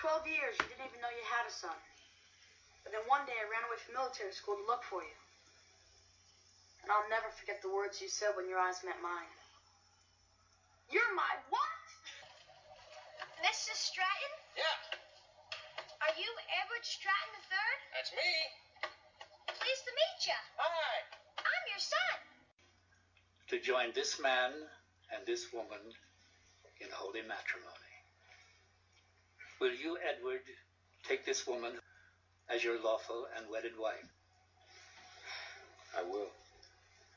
12 years, you didn't even know you had a son. But then one day I ran away from military school to look for you. And I'll never forget the words you said when your eyes met mine. You're my what? Mrs. Stratton? Yeah, Are you Edward Stratton III? that's me. Pleased to meet you. Hi. I'm your son. to join this man and this woman in holy matrimony. Will you, Edward, take this woman as your lawful and wedded wife? I will.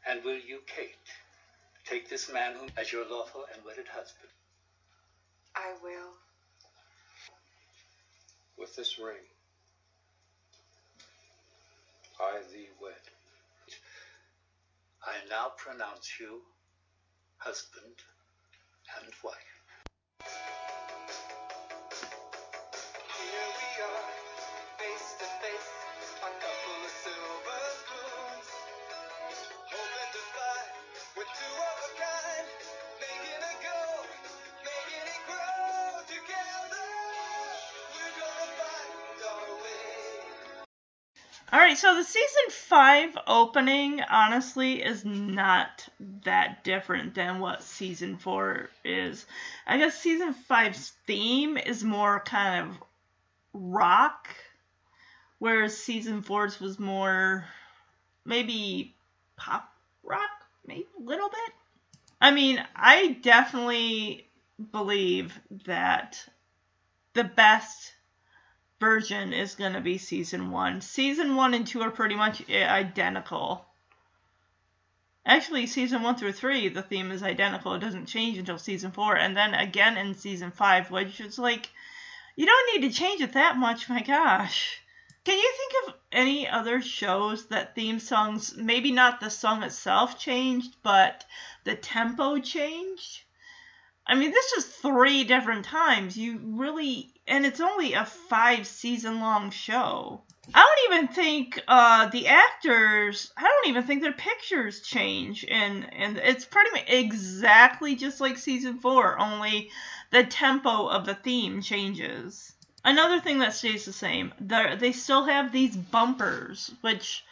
And will you, Kate, take this man whom as your lawful and wedded husband? I will. With this ring, I thee wed. I now pronounce you husband and wife. All right, so the season five opening honestly is not that different than what season four is. I guess season five's theme is more kind of rock, whereas season four's was more maybe pop rock, maybe a little bit. I mean, I definitely believe that the best version is going to be season one. Season one and two are pretty much identical. Actually, season one through three, the theme is identical. It doesn't change until season four, and then again in season five, which is like, you don't need to change it that much. My gosh. Can you think of any other shows that theme songs, maybe not the song itself changed, but the tempo changed? I mean, this is three different times. You really, and it's only a five season long show. I don't even think uh, the actors. I don't even think their pictures change, and and it's pretty much exactly just like season four. Only the tempo of the theme changes. Another thing that stays the same. They still have these bumpers, which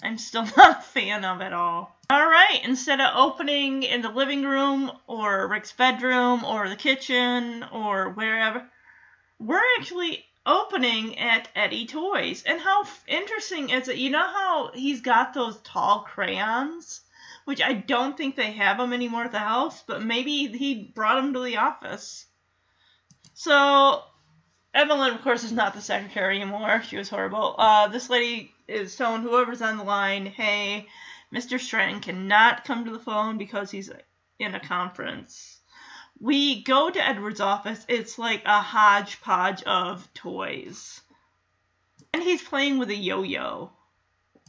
I'm still not a fan of at all. All right, instead of opening in the living room or Rick's bedroom or the kitchen or wherever, we're actually opening at Eddie Toys. And how interesting is it? You know how he's got those tall crayons, which I don't think they have them anymore at the house, but maybe he brought them to the office. So Evelyn, of course, is not the secretary anymore. She was horrible. Uh, this lady is telling whoever's on the line, hey, Mr. Stratton cannot come to the phone because he's in a conference. We go to Edward's office. It's like a hodgepodge of toys. And he's playing with a yo-yo.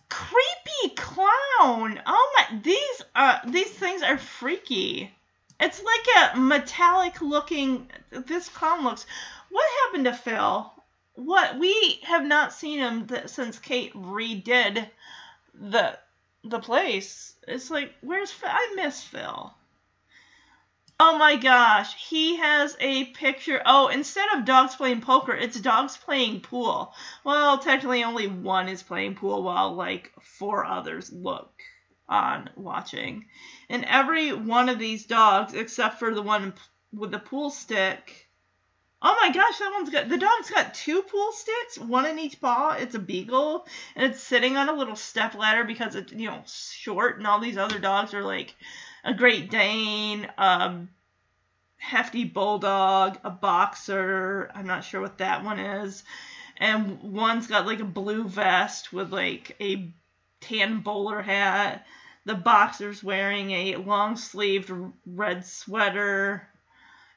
Creepy clown. Oh my these uh these things are freaky. It's like a metallic looking this clown looks. What happened to Phil? What we have not seen him th- since Kate redid the the place. It's like where's Phil? I miss Phil. Oh my gosh, he has a picture. Oh, instead of dogs playing poker, it's dogs playing pool. Well, technically only one is playing pool while like four others look on watching. And every one of these dogs, except for the one with the pool stick, Oh my gosh, that one's got the dog's got two pool sticks, one in each paw. It's a beagle, and it's sitting on a little step ladder because it's you know short, and all these other dogs are like a Great Dane, a hefty bulldog, a boxer. I'm not sure what that one is, and one's got like a blue vest with like a tan bowler hat. The boxer's wearing a long sleeved red sweater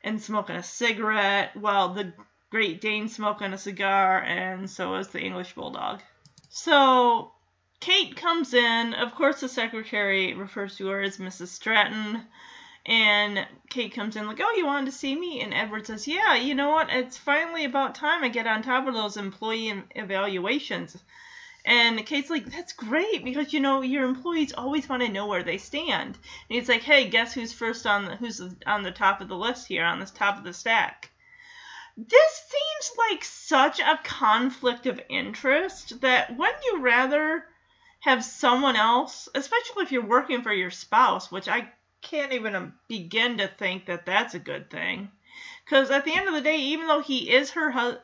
and smoking a cigarette while the Great Dane smoking a cigar, and so is the English Bulldog. So Kate comes in. Of course, the secretary refers to her as Mrs. Stratton. And Kate comes in like, "Oh, you wanted to see me?" And Edward says, "Yeah, you know what? It's finally about time I get on top of those employee evaluations." And Kate's like, "That's great because you know your employees always want to know where they stand." And he's like, "Hey, guess who's first on the who's on the top of the list here on this top of the stack?" this seems like such a conflict of interest that wouldn't you rather have someone else, especially if you're working for your spouse, which I can't even um, begin to think that that's a good thing. Because at the end of the day, even though he is her hu-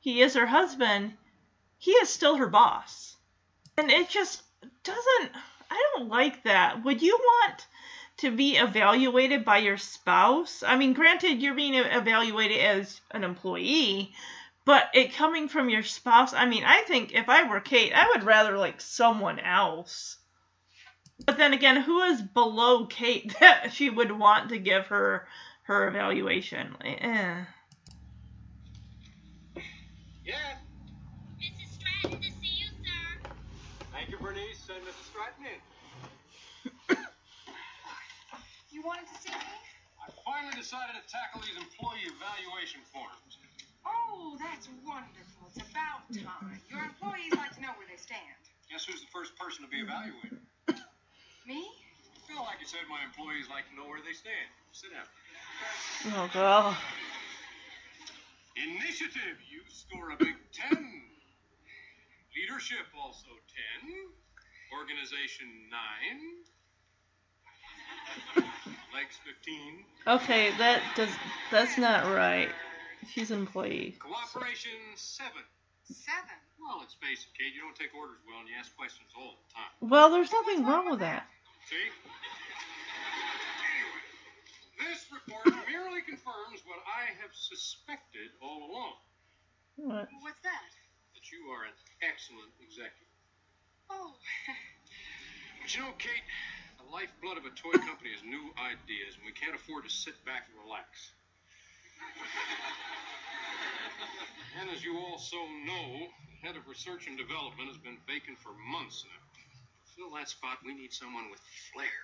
he is her husband, he is still her boss, and it just doesn't. I don't like that. Would you want to be evaluated by your spouse? I mean, granted, you're being evaluated as an employee, but it coming from your spouse, I mean, I think if I were Kate, I would rather like someone else. But then again, who is below Kate that she would want to give her her evaluation? Eh. Yeah, Mrs. Stratton to see you, sir. thank you, Bernice. Send Mrs. Stratton in. You wanted to see me? I finally decided to tackle these employee evaluation forms. Oh, that's wonderful. It's about time. Your employees like to know where they stand. Guess who's the first person to be evaluated? Me? I Feel like you said my employees like to know where they stand. Sit down. Oh girl. Initiative, you score a big 10. Leadership, also 10. Organization, 9. Legs, 15. Okay, that does that's not right. She's an employee. Cooperation, 7. Seven. Well, it's basic, Kate, you don't take orders well and you ask questions all the time. Well, there's nothing wrong with that. See? Anyway, this report merely confirms what I have suspected all along What? What's that? that you are an excellent executive. Oh, But you know, Kate, the lifeblood of a toy company is new ideas, and we can't afford to sit back and relax. And as you also know, the head of research and development has been vacant for months now. To fill that spot, we need someone with flair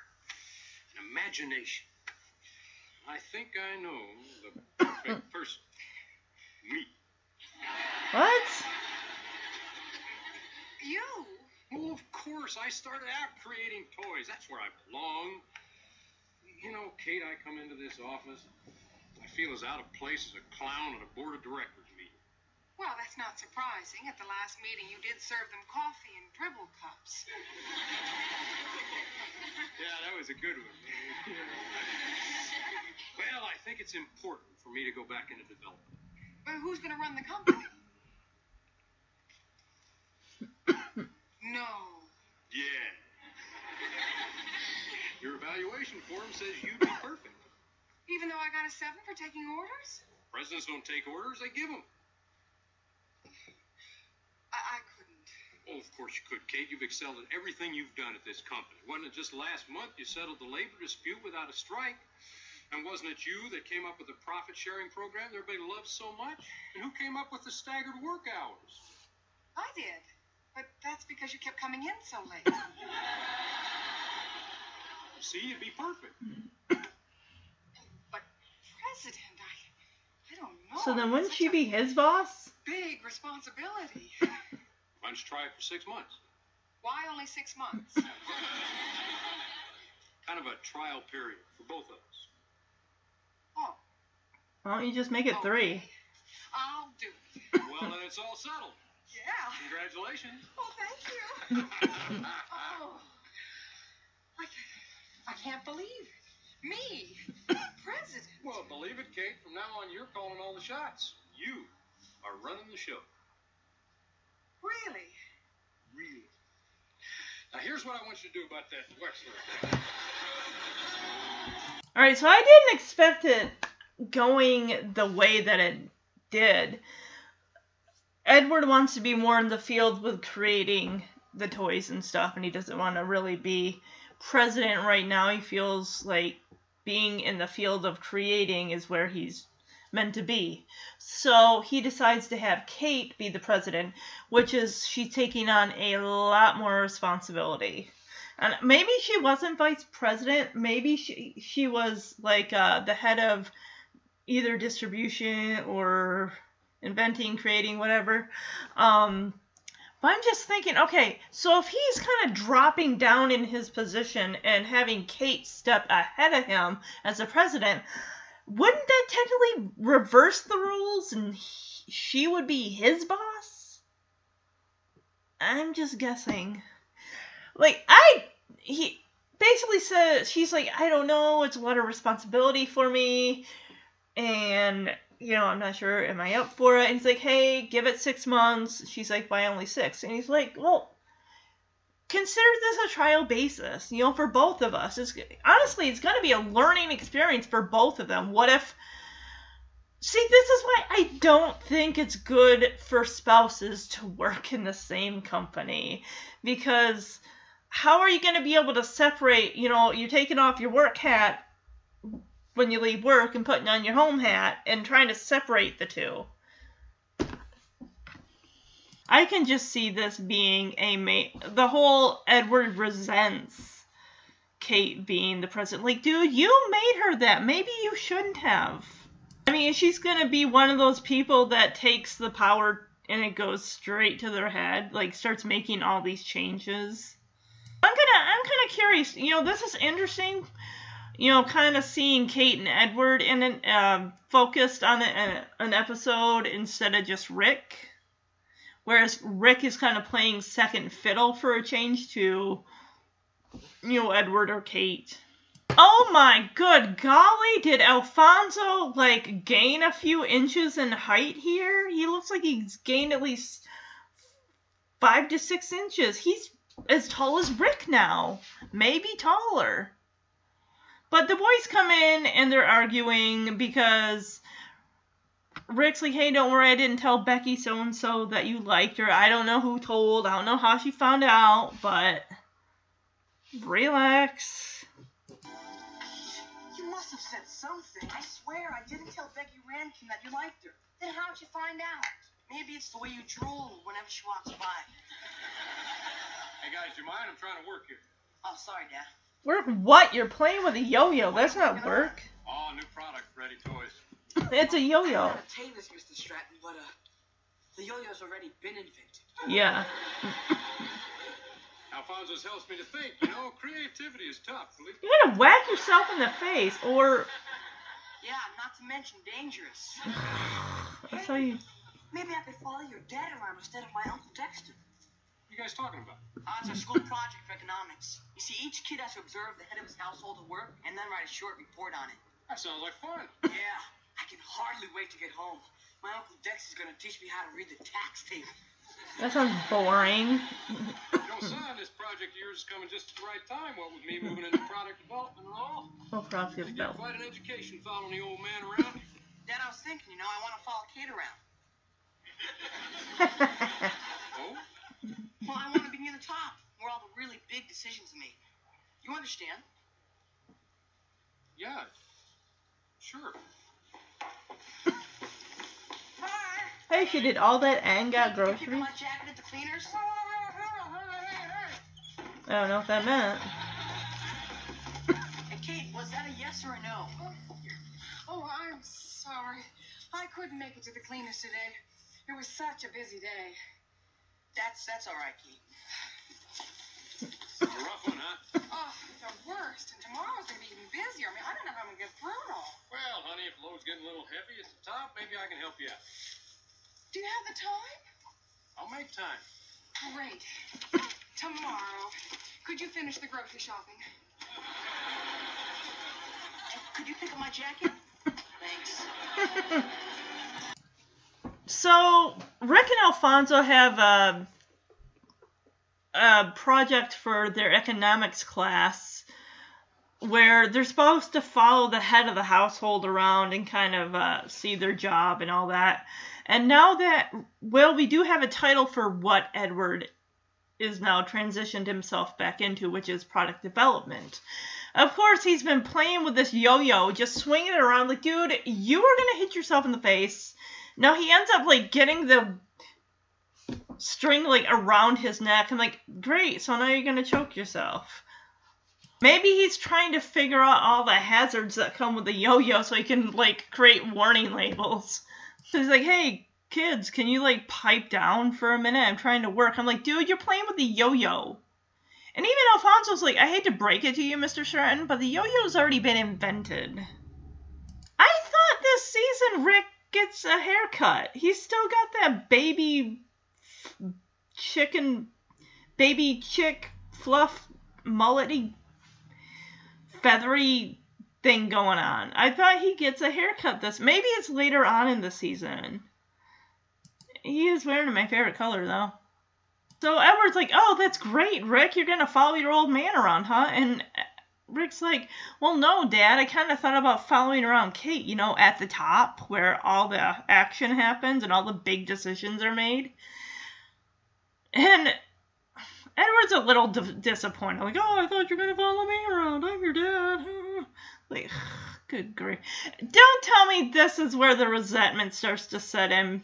and imagination. I think I know the perfect person. Me. What? you? Well, of course, I started out creating toys. That's where I belong. You know, Kate, I come into this office, feel as out of place as a clown at a board of directors meeting. Well, that's not surprising. At the last meeting, you did serve them coffee in dribble cups. Yeah, that was a good one. well, I think it's important for me to go back into development. But who's going to run the company? no. Yeah. Your evaluation form says you'd be perfect. Even though I got a seven for taking orders? Presidents don't take orders, they give them. I, I couldn't. Oh, of course you could, Kate. You've excelled at everything you've done at this company. Wasn't it just last month you settled the labor dispute without a strike? And wasn't it you that came up with the profit sharing program that everybody loves so much? And who came up with the staggered work hours? I did. But that's because you kept coming in so late. See, you'd be perfect. But president, I, I don't know. So then wouldn't Such she be his boss? Big responsibility. Why don't you try it for six months? Why only six months? Kind of a trial period for both of us. Oh, Why don't you just make it three? I'll do it. Well, then it's all settled. Yeah. Congratulations. Well, thank you. oh, I, can't, I can't believe it. Me, president. Well, believe it, Kate. From now on, you're calling all the shots. You are running the show. Really? Really. Now, here's what I want you to do about that Wexler thing. All right, so I didn't expect it going the way that it did. Edward wants to be more in the field with creating the toys and stuff, and he doesn't want to really be president right now. He feels like being in the field of creating is where he's meant to be. So he decides to have Kate be the president, which is she's taking on a lot more responsibility. And maybe she wasn't vice president. Maybe she she was like uh, the head of either distribution or inventing, creating, whatever. Um, but I'm just thinking, okay, so if he's kind of dropping down in his position and having Kate step ahead of him as a president, wouldn't that technically reverse the rules and he, she would be his boss? I'm just guessing. Like I he basically says she's like I don't know, it's a lot of responsibility for me and you know, I'm not sure am I up for it? And he's like, "Hey, give it 6 months." She's like, "Why only 6?" And he's like, "Well, consider this a trial basis, you know, for both of us. It's honestly, it's going to be a learning experience for both of them. What if See, this is why I don't think it's good for spouses to work in the same company because how are you going to be able to separate, you know, you're taking off your work hat when you leave work and putting on your home hat and trying to separate the two. I can just see this being a ma- the whole Edward resents Kate being the president. Like, dude, you made her that. Maybe you shouldn't have. I mean, she's gonna be one of those people that takes the power and it goes straight to their head, like starts making all these changes. I'm gonna, I'm kind of curious. You know, this is interesting. You know, kind of seeing Kate and Edward in an um, focused on a, an episode instead of just Rick whereas Rick is kind of playing second fiddle for a change to, you know, Edward or Kate. Oh my good golly, did Alfonso like gain a few inches in height here? He looks like he's gained at least five to six inches. He's as tall as Rick now, maybe taller. But the boys come in and they're arguing because Rick's like, hey, don't worry, I didn't tell Becky so and so that you liked her. I don't know who told. I don't know how she found out, but relax. You must have said something. I swear I didn't tell Becky Rankin that you liked her. Then how'd you find out? Maybe it's the way you drool whenever she walks by. Hey guys, do you mind? I'm trying to work here. Oh, sorry, Dad. Work what? You're playing with a yo-yo. That's not work. Oh, new product, ready toys. It's a yo-yo. gotta tell you this, Mr. Stratton, but uh, the yo-yo's already been invented. Yeah. Alfonso helps me to think. You know, creativity is tough. Believe You're gonna whack yourself in the face, or Yeah, not to mention dangerous. that's how you. Maybe I could follow your dad around instead of my Uncle Dexter. What are you guys talking about? Uh, it's a school project for economics. You see, each kid has to observe the head of his household at work and then write a short report on it. That sounds like fun. Yeah, I can hardly wait to get home. My Uncle Dex is gonna teach me how to read the tax table. That sounds boring. You know, son, this project of yours is coming just at the right time. What with me moving into product development and all. Oh, profit You get quite an education following the old man around. Then I was thinking, you know, I want to follow Kate around. Oh? Well, I want to be near the top, where all the really big decisions are made. You understand? Yeah. Sure. Hey, she did all that and got Did you pick up groceries. my jacket at the cleaners? I don't know what that meant. And Kate, was that a yes or a no? Oh, I'm sorry. I couldn't make it to the cleaners today. It was such a busy day. That's that's all right, Kate. A rough one, huh? Oh, the worst. And tomorrow's gonna be even busier. I mean, I don't know how I'm gonna get through it all. Well, honey, if the load's getting a little heavy at the top, maybe I can help you out. Do you have the time? I'll make time. Great. Tomorrow. Could you finish the grocery shopping? And could you pick up my jacket? Thanks. So Rick and Alfonso have a, a project for their economics class where they're supposed to follow the head of the household around and kind of uh, see their job and all that. And now that well, we do have a title for what Edward is now transitioned himself back into, which is product development. Of course, he's been playing with this yo-yo, just swinging it around like, dude, you are gonna hit yourself in the face. No, he ends up like getting the string like around his neck. I'm like, great, so now you're gonna choke yourself. Maybe he's trying to figure out all the hazards that come with the yo-yo so he can like create warning labels. So he's like, hey, kids, can you like pipe down for a minute? I'm trying to work. I'm like, dude, you're playing with the yo-yo. And even Alfonso's like, I hate to break it to you, Mr. Stratton, but the yo-yo's already been invented. I thought this season, Rick gets a haircut. He's still got that baby chicken, baby chick fluff mullety feathery thing going on. I thought he gets a haircut this. Maybe it's later on in the season. He is wearing my favorite color though. So Edward's like, "Oh, that's great, Rick. You're gonna follow your old man around, huh?" And Rick's like, "Well, no, Dad. I kind of thought about following around Kate. You know, at the top where all the action happens and all the big decisions are made." And Edward's a little d- disappointed. Like, "Oh, I thought you were gonna follow me around. I'm your dad." like, good grief! Don't tell me this is where the resentment starts to set in.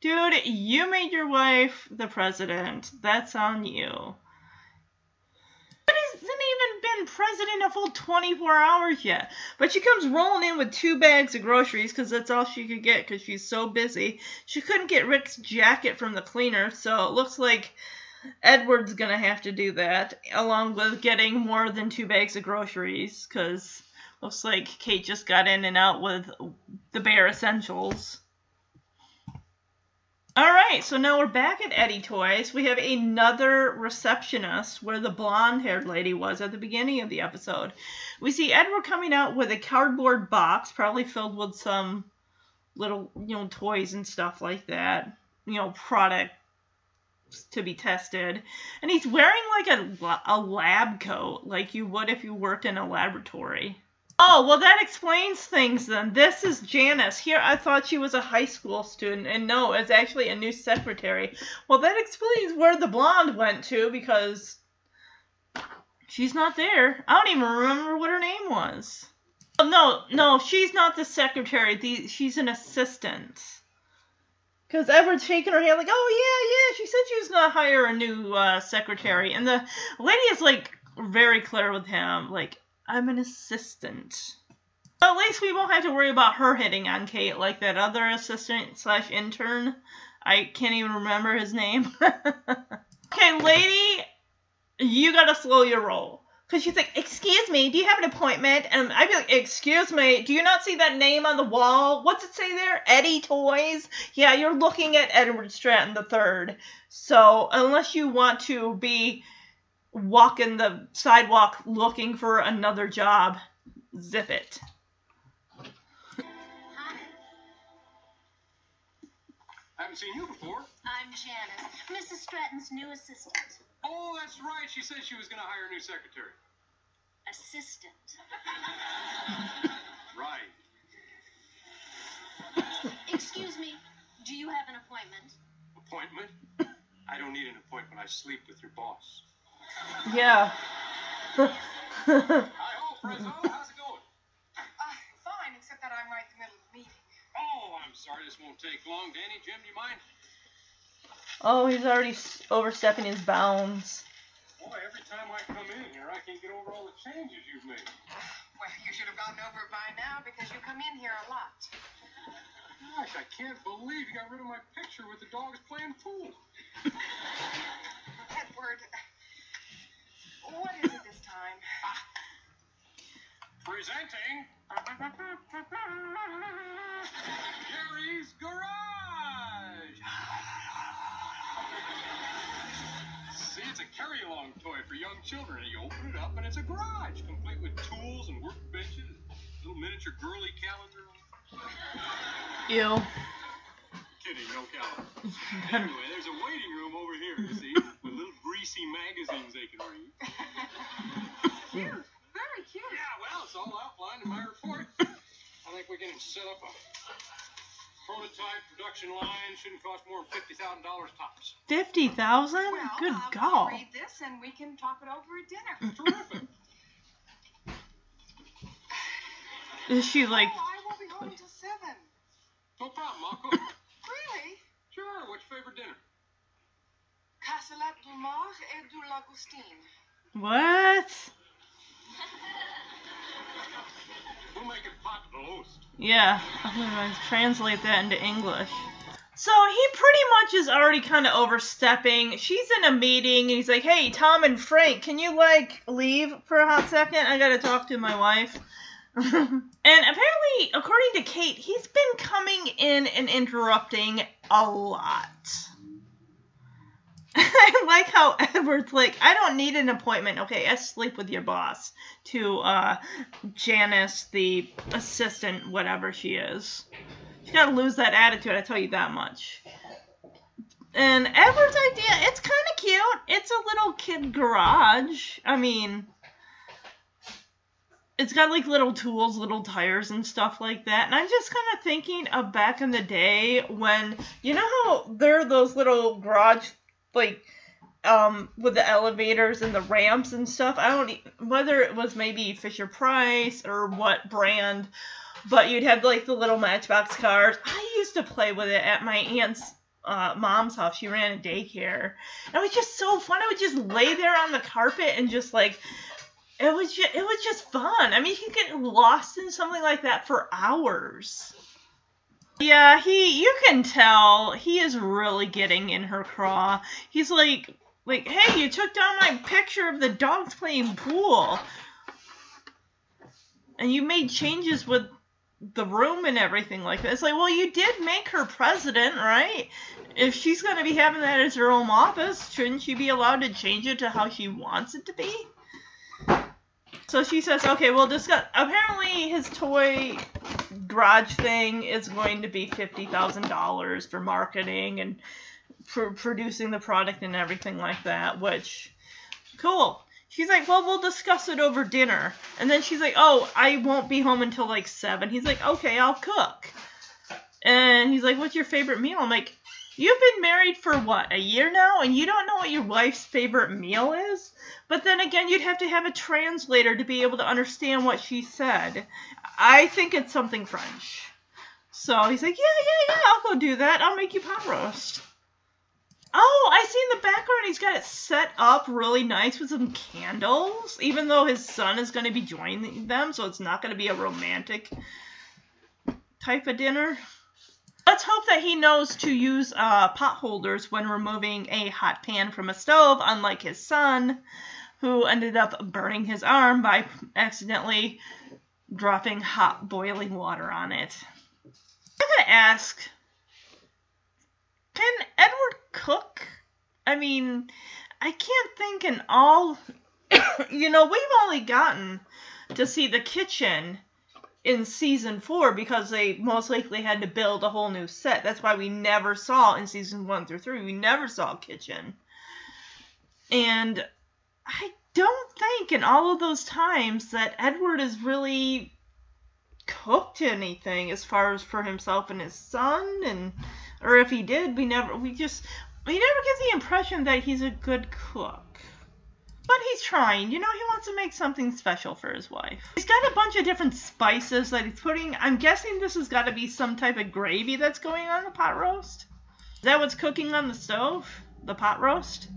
Dude, you made your wife the president. That's on you. President a full 24 hours yet. But she comes rolling in with two bags of groceries because that's all she could get because she's so busy. She couldn't get Rick's jacket from the cleaner, so it looks like Edward's gonna have to do that, along with getting more than two bags of groceries because looks like Kate just got in and out with the bare essentials. All right, so now we're back at Eddie Toys. We have another receptionist where the blonde haired lady was at the beginning of the episode. We see Edward coming out with a cardboard box, probably filled with some little, you know, toys and stuff like that, you know, product to be tested. And he's wearing like a, a lab coat, like you would if you worked in a laboratory. Oh, well, that explains things then. This is Janice. Here, I thought she was a high school student, and no, it's actually a new secretary. Well, that explains where the blonde went to because she's not there. I don't even remember what her name was. Oh, no, no, she's not the secretary. The, she's an assistant. Because Edward's shaking her head like, oh, yeah, yeah, she said she was going to hire a new uh, secretary. And the lady is, like, very clear with him, like, I'm an assistant. At least we won't have to worry about her hitting on Kate like that other assistant slash intern. I can't even remember his name. okay, lady, you gotta slow your roll. Because she's like, Excuse me, do you have an appointment? And I'd be like, Excuse me, do you not see that name on the wall? What's it say there? Eddie Toys? Yeah, you're looking at Edward Stratton III. So, unless you want to be walking the sidewalk looking for another job, zip it. I haven't seen you before. I'm Janice, Mrs. Stratton's new assistant. Oh, that's right. She said she was going to hire a new secretary. Assistant. Right. Excuse me, do you have an appointment? Appointment? I don't need an appointment. I sleep with your boss. Yeah. Hi ho, Fresno. How's it going? Uh, fine, except that I'm right in the middle of the meeting. Oh, I'm sorry. This won't take long. Danny, Jim, do you mind? oh, he's already overstepping his bounds. Boy, every time I come in here, I can't get over all the changes you've made. Well, you should have gotten over it by now because you come in here a lot. Gosh, I can't believe you got rid of my picture with the dogs playing pool. Edward, what is it this time? Presenting Gary's Garage. See, it's a carry-along toy for young children. You open it up, and it's a garage, complete with tools and workbenches, little miniature girly calendar. Ew. Kidding, no calendar. Anyway, there's a waiting room over here, you see, with little greasy magazines they can read. Cute, very cute. Yeah, well, it's all outlined in my report. I think we can set up a prototype production line. Shouldn't cost more than fifty thousand dollars tops. Fifty thousand? Well, Good uh, I'll, God. I'll read this and we can talk it over at dinner. Terrific. Is she like? Oh, I won't be home until seven. No problem, I'll cook. Really? Sure. What's your favorite dinner? Cassoulet du Mar et du Lagoustine. What? We'll make it pot roast. Yeah, I'm gonna translate that into English. So he pretty much is already kind of overstepping. She's in a meeting and he's like, "Hey, Tom and Frank, can you like leave for a hot second? I gotta talk to my wife." and apparently, according to Kate, he's been coming in and interrupting a lot. I like how Edward's like, I don't need an appointment. Okay, I sleep with your boss. To uh, Janice, the assistant, whatever she is. She's got to lose that attitude, I tell you that much. And Edward's idea, it's kind of cute. It's a little kid garage. I mean, it's got like little tools, little tires and stuff like that. And I'm just kind of thinking of back in the day when you know how there are those little garage like um with the elevators and the ramps and stuff. I don't e- whether it was maybe Fisher Price or what brand, but you'd have like the little Matchbox cars. I used to play with it at my aunt's uh, mom's house. She ran a daycare. And it was just so fun. I would just lay there on the carpet and just like it was just, it was just fun. I mean, you can get lost in something like that for hours. Yeah, he you can tell he is really getting in her craw. He's like like, "Hey, you took down my picture of the dogs playing pool." And you made changes with the room and everything like that. It's like, well, you did make her president, right? If she's going to be having that as her own office, shouldn't she be allowed to change it to how she wants it to be? So she says, okay, we'll discuss. Apparently, his toy garage thing is going to be $50,000 for marketing and for producing the product and everything like that, which, cool. She's like, well, we'll discuss it over dinner. And then she's like, oh, I won't be home until like 7. He's like, okay, I'll cook. And he's like, what's your favorite meal? I'm like, you've been married for what, a year now? And you don't know what your wife's favorite meal is? But then again, you'd have to have a translator to be able to understand what she said. I think it's something French. So he's like, yeah, yeah, yeah, I'll go do that. I'll make you pot roast. Oh, I see in the background he's got it set up really nice with some candles, even though his son is going to be joining them, so it's not going to be a romantic type of dinner. Let's hope that he knows to use uh, pot holders when removing a hot pan from a stove, unlike his son, who ended up burning his arm by accidentally dropping hot boiling water on it. I'm going to ask can Edward cook? I mean, I can't think in all. you know, we've only gotten to see the kitchen in season four because they most likely had to build a whole new set. That's why we never saw in season one through three, we never saw kitchen. And I don't think in all of those times that Edward has really cooked anything as far as for himself and his son and or if he did, we never we just we never get the impression that he's a good cook. But he's trying. You know, he wants to make something special for his wife. He's got a bunch of different spices that he's putting. I'm guessing this has got to be some type of gravy that's going on the pot roast. Is that what's cooking on the stove? The pot roast?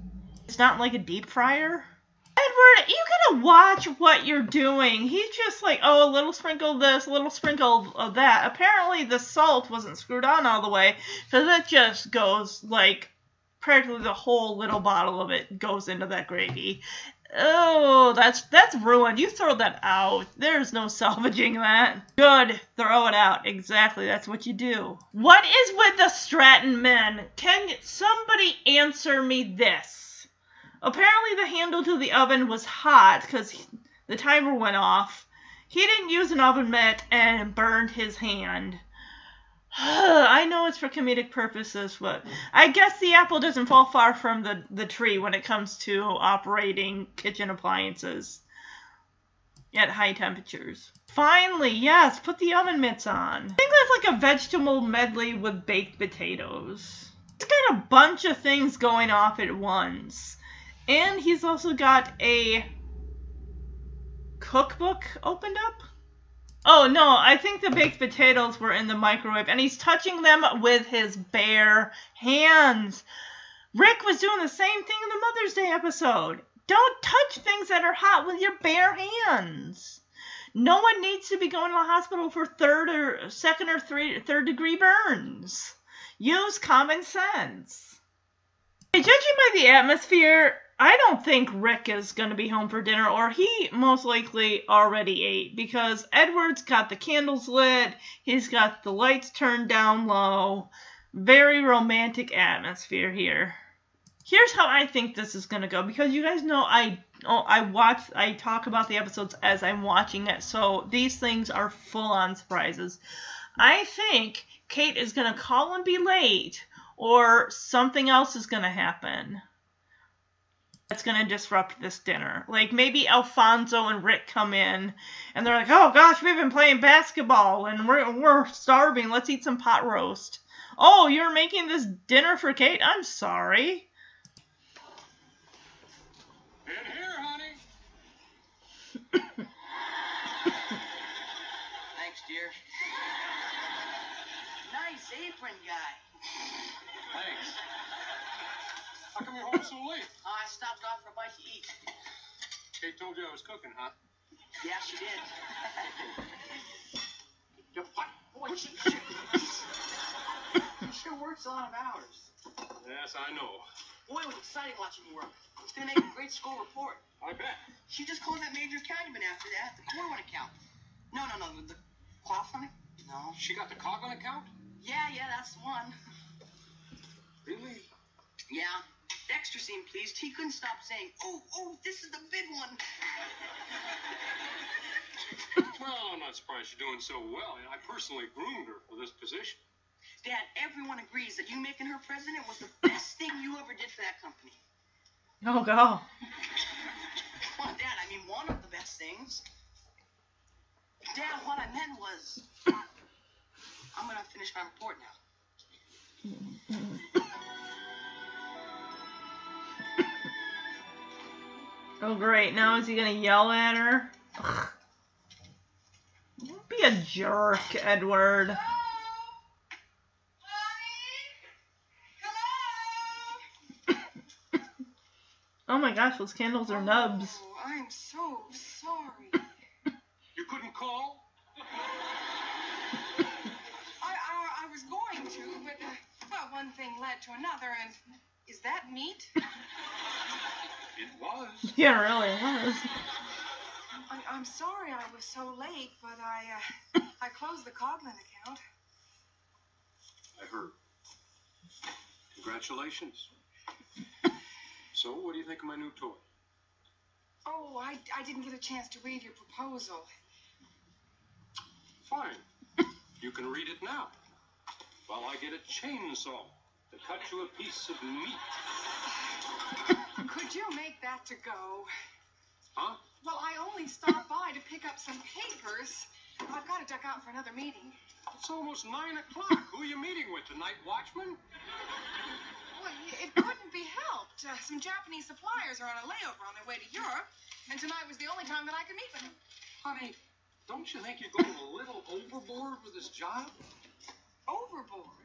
It's not like a deep fryer? Edward, you gotta watch what you're doing. He's just like, oh, a little sprinkle of this, a little sprinkle of that. Apparently, the salt wasn't screwed on all the way, because it just goes like practically the whole little bottle of it goes into that gravy. Oh, that's that's ruined. You throw that out. There's no salvaging that. Good. Throw it out. Exactly. That's what you do. What is with the Stratton men? Can somebody answer me this? Apparently, the handle to the oven was hot because the timer went off. He didn't use an oven mitt and burned his hand. I know it's for comedic purposes, but I guess the apple doesn't fall far from the, the tree when it comes to operating kitchen appliances at high temperatures. Finally, yes, put the oven mitts on. I think that's like a vegetable medley with baked potatoes. He's got a bunch of things going off at once. And he's also got a cookbook opened up. Oh no, I think the baked potatoes were in the microwave and he's touching them with his bare hands. Rick was doing the same thing in the Mother's Day episode. Don't touch things that are hot with your bare hands. No one needs to be going to the hospital for third or second or three, third degree burns. Use common sense. Judging by the atmosphere, I don't think Rick is going to be home for dinner, or he most likely already ate because Edward's got the candles lit, he's got the lights turned down low. Very romantic atmosphere here. Here's how I think this is going to go because you guys know I oh, I watch I talk about the episodes as I'm watching it, so these things are full on surprises. I think Kate is going to call and be late, or something else is going to happen that's going to disrupt this dinner. Like maybe Alfonso and Rick come in and they're like, "Oh gosh, we've been playing basketball and we're we're starving. Let's eat some pot roast." "Oh, you're making this dinner for Kate? I'm sorry." In here, honey. Thanks, dear. Nice apron, guy. Thanks. How come you're home so late? Oh, I stopped off for a bite to eat. Kate told you I was cooking, huh? Yeah, she did. You? Boy, she, she, she sure works a lot of hours. Yes, I know. Boy, it was exciting watching you work. It's gonna make a great school report. I bet. She just closed that major Calumet after that, the Corwin account. No, no, no, the, the Coughlin? No. She got the Coughlin account? Yeah, yeah, that's the one. Really? Yeah. Dexter seemed pleased. He couldn't stop saying, "Oh, oh, this is the big one." Well, I'm not surprised she's doing so well. I personally groomed her for this position. Dad, everyone agrees that you making her president was the best thing you ever did for that company. Oh god. Well, Dad, I mean one of the best things. Dad, what I meant was, uh, I'm gonna finish my report now. Oh great. Now is he going to yell at her? Ugh. Be a jerk, Edward. Oh my gosh, those candles are nubs. Oh, I'm so sorry. You couldn't call? I, I, I was going to, but uh, well, one thing led to another, and is that meat? It was. Yeah, it really was. I, I'm sorry I was so late, but I uh, I closed the Coughlin account. I heard. Congratulations. So, what do you think of my new toy? Oh, I, I didn't get a chance to read your proposal. Fine. You can read it now. While I get a chainsaw to cut you a piece of meat. Could you make that to go? Huh? Well, I only stopped by to pick up some papers. I've got to duck out for another meeting. It's almost nine o'clock. Who are you meeting with? The night watchman? Well, it couldn't be helped. Uh, some Japanese suppliers are on a layover on their way to Europe, and tonight was the only time that I could meet with them. Honey, don't you think you're going a little overboard with this job? Overboard?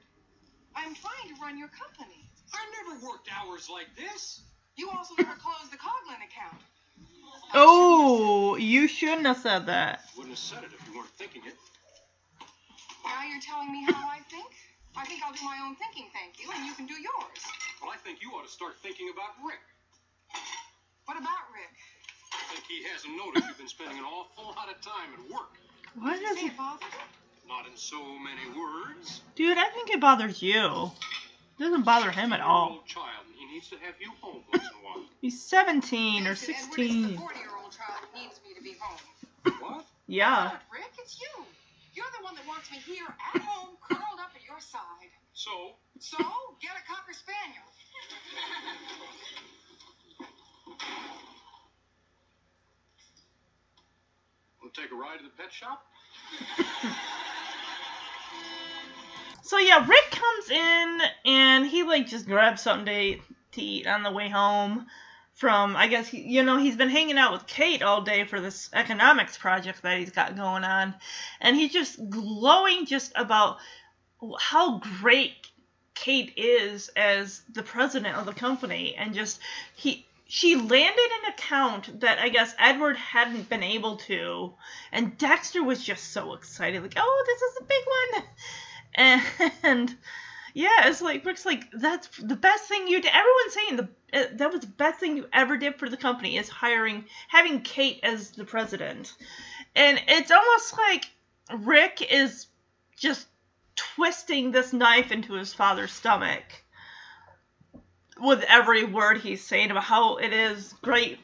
I'm trying to run your company. I never worked hours like this. You also never closed the Coughlin account. Oh, you shouldn't have said that. Wouldn't have said it if you weren't thinking it. Now you're telling me how I think? I think I'll do my own thinking, thank you, and you can do yours. Well, I think you ought to start thinking about Rick. What about Rick? I think he hasn't noticed you've been spending an awful lot of time at work. What is Say it? it, Father. Not in so many words. Dude, I think it bothers you. It doesn't bother him at all. Old child, and he needs to have you home once in a while. He's 17 or Listen, Edward, it's the 16. 40-year-old child that needs me to be home. What? Yeah. Not Rick, it's you. You're the one that wants me here at home, curled up at your side. So, So, get a cocker spaniel. want to take a ride to the pet shop? So yeah, Rick comes in and he like just grabs something to, to eat on the way home from I guess you know he's been hanging out with Kate all day for this economics project that he's got going on. And he's just glowing just about how great Kate is as the president of the company. And just he she landed an account that I guess Edward hadn't been able to. And Dexter was just so excited like oh this is a big one. And Yeah, it's like Rick's like that's the best thing you did. Everyone's saying the uh, that was the best thing you ever did for the company is hiring having Kate as the president, and it's almost like Rick is just twisting this knife into his father's stomach with every word he's saying about how it is great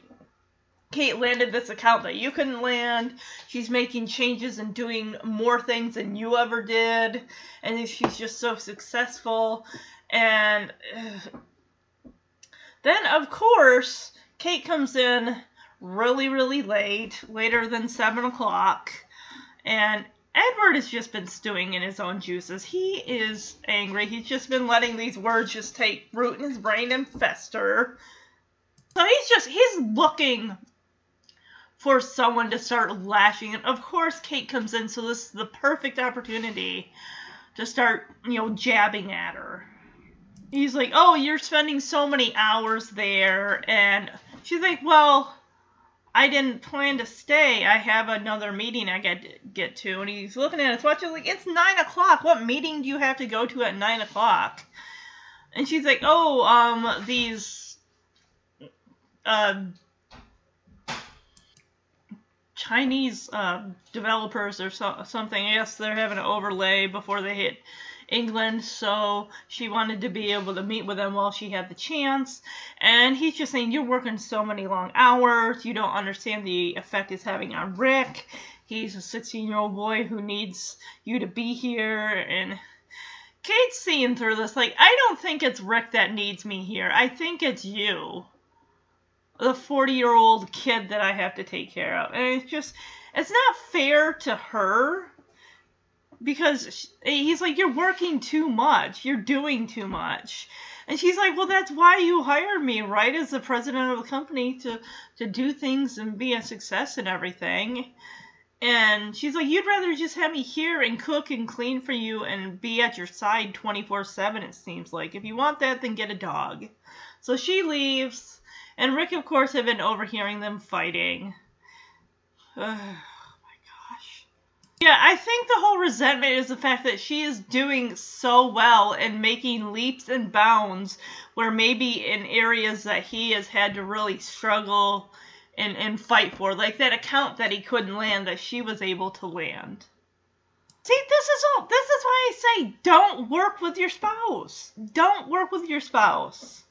Kate landed this account that you couldn't land. She's making changes and doing more things than you ever did. And she's just so successful. And then, of course, Kate comes in really, really late, later than 7 o'clock. And Edward has just been stewing in his own juices. He is angry. He's just been letting these words just take root in his brain and fester. So he's just, he's looking for someone to start lashing. And of course, Kate comes in, so this is the perfect opportunity to start, you know, jabbing at her. He's like, Oh, you're spending so many hours there. And she's like, Well, I didn't plan to stay. I have another meeting I got to get to. And he's looking at his watch, like, It's nine o'clock. What meeting do you have to go to at nine o'clock? And she's like, Oh, um, these. Uh, Chinese uh, developers or so, something. I guess they're having an overlay before they hit England, so she wanted to be able to meet with them while she had the chance. And he's just saying, You're working so many long hours, you don't understand the effect it's having on Rick. He's a 16 year old boy who needs you to be here. And Kate's seeing through this, like, I don't think it's Rick that needs me here. I think it's you the 40 year old kid that I have to take care of. And it's just, it's not fair to her because eh, he's like, You're working too much. You're doing too much. And she's like, Well, that's why you hired me, right? As the president of the company to, to do things and be a success and everything. And she's like, You'd rather just have me here and cook and clean for you and be at your side 24 7, it seems like. If you want that, then get a dog. So she leaves. And Rick, of course, had been overhearing them fighting. Oh my gosh. Yeah, I think the whole resentment is the fact that she is doing so well and making leaps and bounds where maybe in areas that he has had to really struggle and, and fight for. Like that account that he couldn't land that she was able to land. See, this is all this is why I say don't work with your spouse. Don't work with your spouse.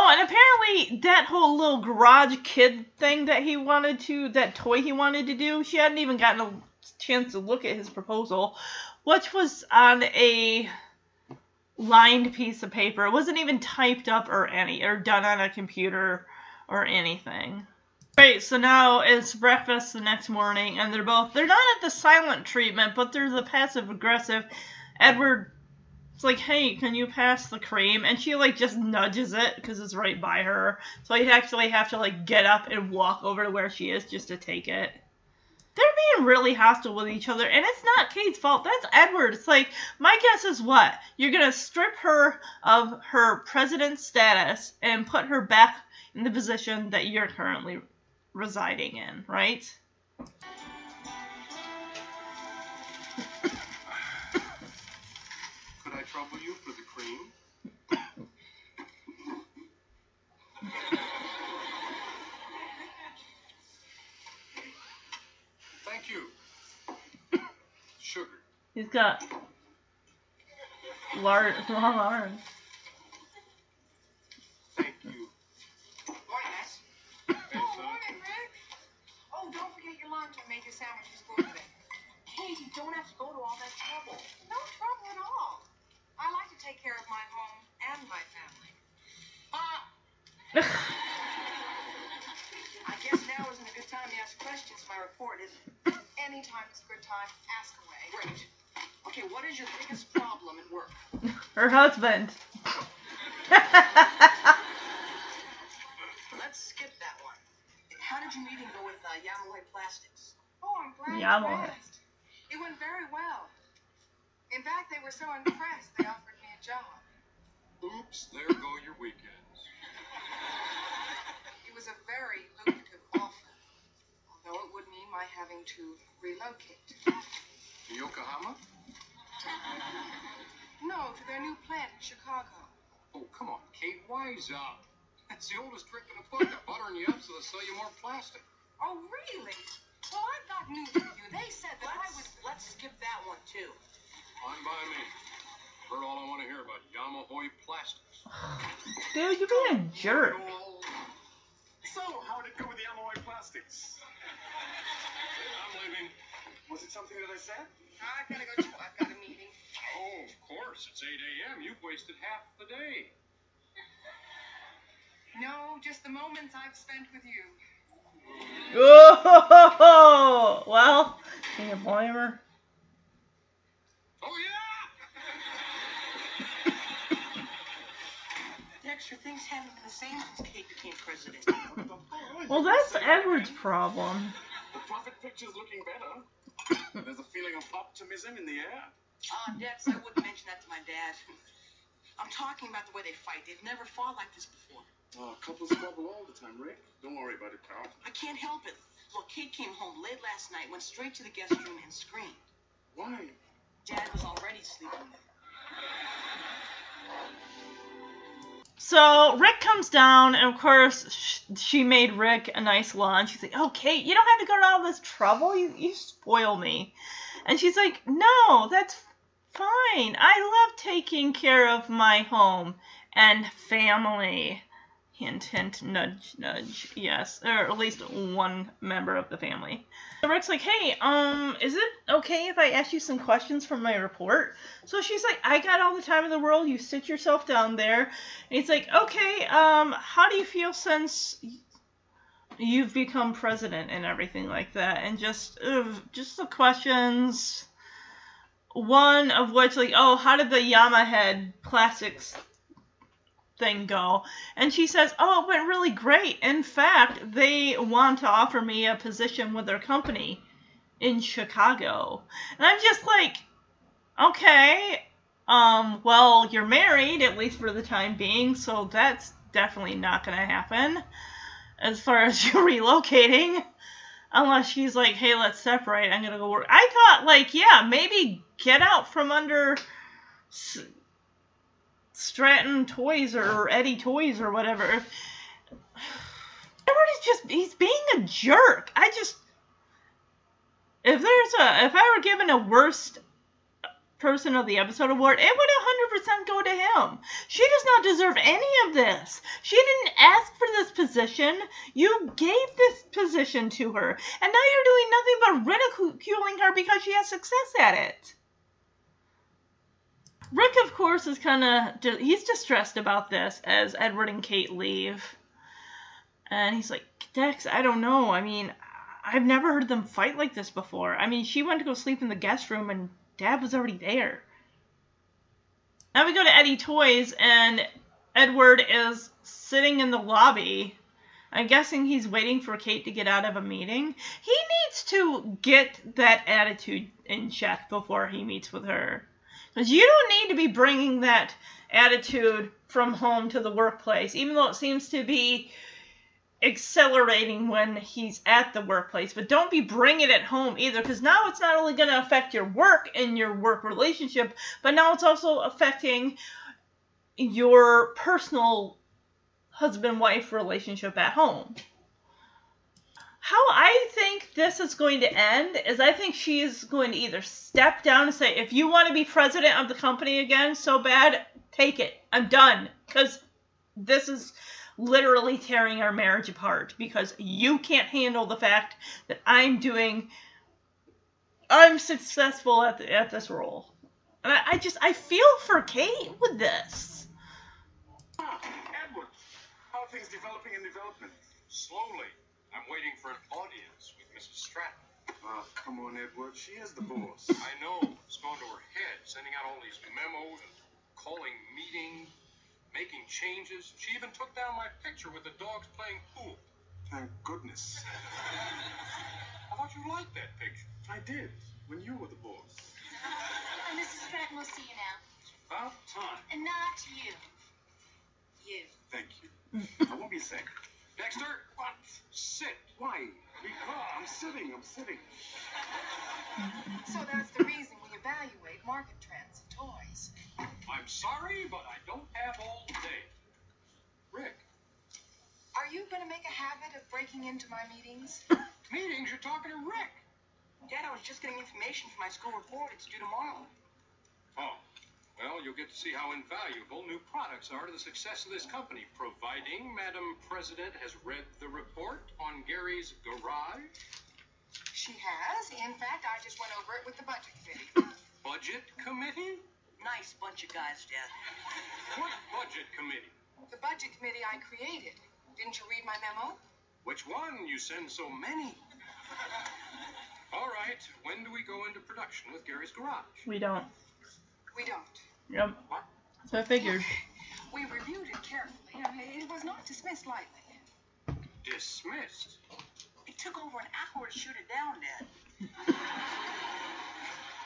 Oh, and apparently that whole little garage kid thing that he wanted to, that toy he wanted to do, she hadn't even gotten a chance to look at his proposal, which was on a lined piece of paper. It wasn't even typed up or any, or done on a computer or anything. Right, so now it's breakfast the next morning, and they're both, they're not at the silent treatment, but they're the passive aggressive. Edward it's like, hey, can you pass the cream? And she like just nudges it because it's right by her. So I'd actually have to like get up and walk over to where she is just to take it. They're being really hostile with each other, and it's not Kate's fault. That's Edward. It's like, my guess is what? You're gonna strip her of her president status and put her back in the position that you're currently residing in, right? trouble you for the cream? Thank you. Sugar. He's got large, long arms. Thank you. Morning, Max. Oh, morning, Rick. Oh, don't forget your lunch. I made your sandwiches for today. Hey, you don't have to go to all that trouble. No trouble at all. I like to take care of my home and my family. Uh, I guess now isn't a good time to ask questions. My report is anytime is a good time. Ask away. Great. Okay, what is your biggest problem at work? Her husband. Let's skip that one. How did your meeting go with uh, Yamamoy Plastics? Oh, I'm glad Yamamoy. you asked. It went very well. In fact, they were so impressed they offered me a job. Oops, there go your weekends. It was a very lucrative offer, although it would mean my having to relocate. To Yokohama? No, to their new plant in Chicago. Oh, come on, Kate, wise up. Uh, that's the oldest trick in the book. They're buttering you up so they'll sell you more plastic. Oh, really? Well, I've got news for you. They said that I was. Let's skip that one too. Fine by me. Heard all I want to hear about Yamahoy Plastics. Dude, you're being a jerk. So, how did it go with the Alloy Plastics? I'm leaving. Was it something that I said? I've got to go too. I've got a meeting. Oh, of course. It's 8 a.m. You've wasted half the day. No, just the moments I've spent with you. Oh, well, can you blame her? Oh, Dexter, things haven't been the same since Kate became president. Well, that's Edward's problem. The profit picture's looking better. There's a feeling of optimism in the air. Ah, Dex, I wouldn't mention that to my dad. I'm talking about the way they fight. They've never fought like this before. Oh, couples squabble all the time, Rick. Don't worry about it, pal. I can't help it. Look, Kate came home late last night, went straight to the guest room, and screamed. Why? Dad was already sleeping there. So Rick comes down, and of course she made Rick a nice lunch. She's like, "Oh, Kate, you don't have to go to all this trouble. You you spoil me." And she's like, "No, that's fine. I love taking care of my home and family." Hint, hint, nudge, nudge. Yes, or at least one member of the family. So Rick's like, "Hey, um, is it okay if I ask you some questions from my report?" So she's like, "I got all the time in the world. You sit yourself down there." And he's like, "Okay, um, how do you feel since you've become president and everything like that?" And just, ugh, just the questions. One of which, like, oh, how did the Yama head plastics thing go? And she says, oh, it went really great. In fact, they want to offer me a position with their company in Chicago. And I'm just like, okay, um, well, you're married, at least for the time being, so that's definitely not going to happen as far as you relocating. Unless she's like, hey, let's separate, I'm going to go work. I thought, like, yeah, maybe get out from under Stratton Toys or Eddie Toys or whatever. Edward is just, he's being a jerk. I just, if there's a, if I were given a worst person of the episode award, it would 100% go to him. She does not deserve any of this. She didn't ask for this position. You gave this position to her. And now you're doing nothing but ridiculing her because she has success at it. Rick, of course, is kind of, he's distressed about this as Edward and Kate leave. And he's like, Dex, I don't know. I mean, I've never heard them fight like this before. I mean, she went to go sleep in the guest room and Dad was already there. Now we go to Eddie Toys and Edward is sitting in the lobby. I'm guessing he's waiting for Kate to get out of a meeting. He needs to get that attitude in check before he meets with her. You don't need to be bringing that attitude from home to the workplace, even though it seems to be accelerating when he's at the workplace. But don't be bringing it at home either, because now it's not only going to affect your work and your work relationship, but now it's also affecting your personal husband wife relationship at home. How I think this is going to end is I think she's going to either step down and say, if you want to be president of the company again so bad, take it. I'm done. Because this is literally tearing our marriage apart because you can't handle the fact that I'm doing, I'm successful at, the, at this role. And I, I just, I feel for Kate with this. How things developing in development? Slowly. I'm waiting for an audience with Mrs. Stratton. Ah, come on, Edward. She is the boss. I know. It's gone to her head, sending out all these memos and calling meetings, making changes. She even took down my picture with the dogs playing pool. Thank goodness. I thought you liked that picture. I did, when you were the boss. Uh, Mrs. Stratton will see you now. About time. And not you. You. Thank you. I won't be a sec. Dexter, What? sit. Why? Because I'm sitting, I'm sitting. So that's the reason we evaluate market trends in toys. I'm sorry, but I don't have all day. Rick, Are you going to make a habit of breaking into my meetings? meetings? You're talking to Rick. Dad, I was just getting information for my school report. It's due tomorrow. Oh, well, you'll get to see how invaluable new products are to the success of this company, providing Madam President has read the report on Gary's garage. She has. In fact, I just went over it with the budget committee. Budget committee? Nice bunch of guys, Dad. What budget committee? The budget committee I created. Didn't you read my memo? Which one? You send so many. All right, when do we go into production with Gary's garage? We don't. We don't. Yep. So I figured. We reviewed it carefully. I mean, it was not dismissed lightly. Dismissed. It took over an hour to shoot it down, Dad.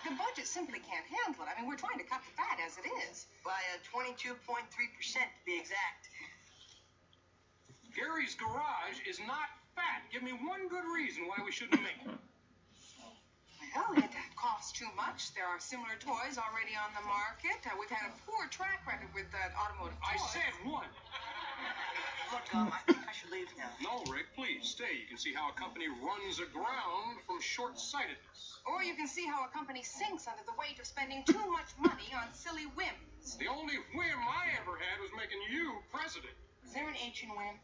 The budget simply can't handle it. I mean, we're trying to cut the fat as it is. By uh, 22.3% to be exact. Gary's garage is not fat. Give me one good reason why we shouldn't make it. Well, it costs too much. There are similar toys already on the market. Uh, we've had a poor track record with uh, automotive I said one. Look, um, I think I should leave now. No, Rick, please stay. You can see how a company runs aground from short-sightedness. Or you can see how a company sinks under the weight of spending too much money on silly whims. The only whim I ever had was making you president. Is there an H in whim?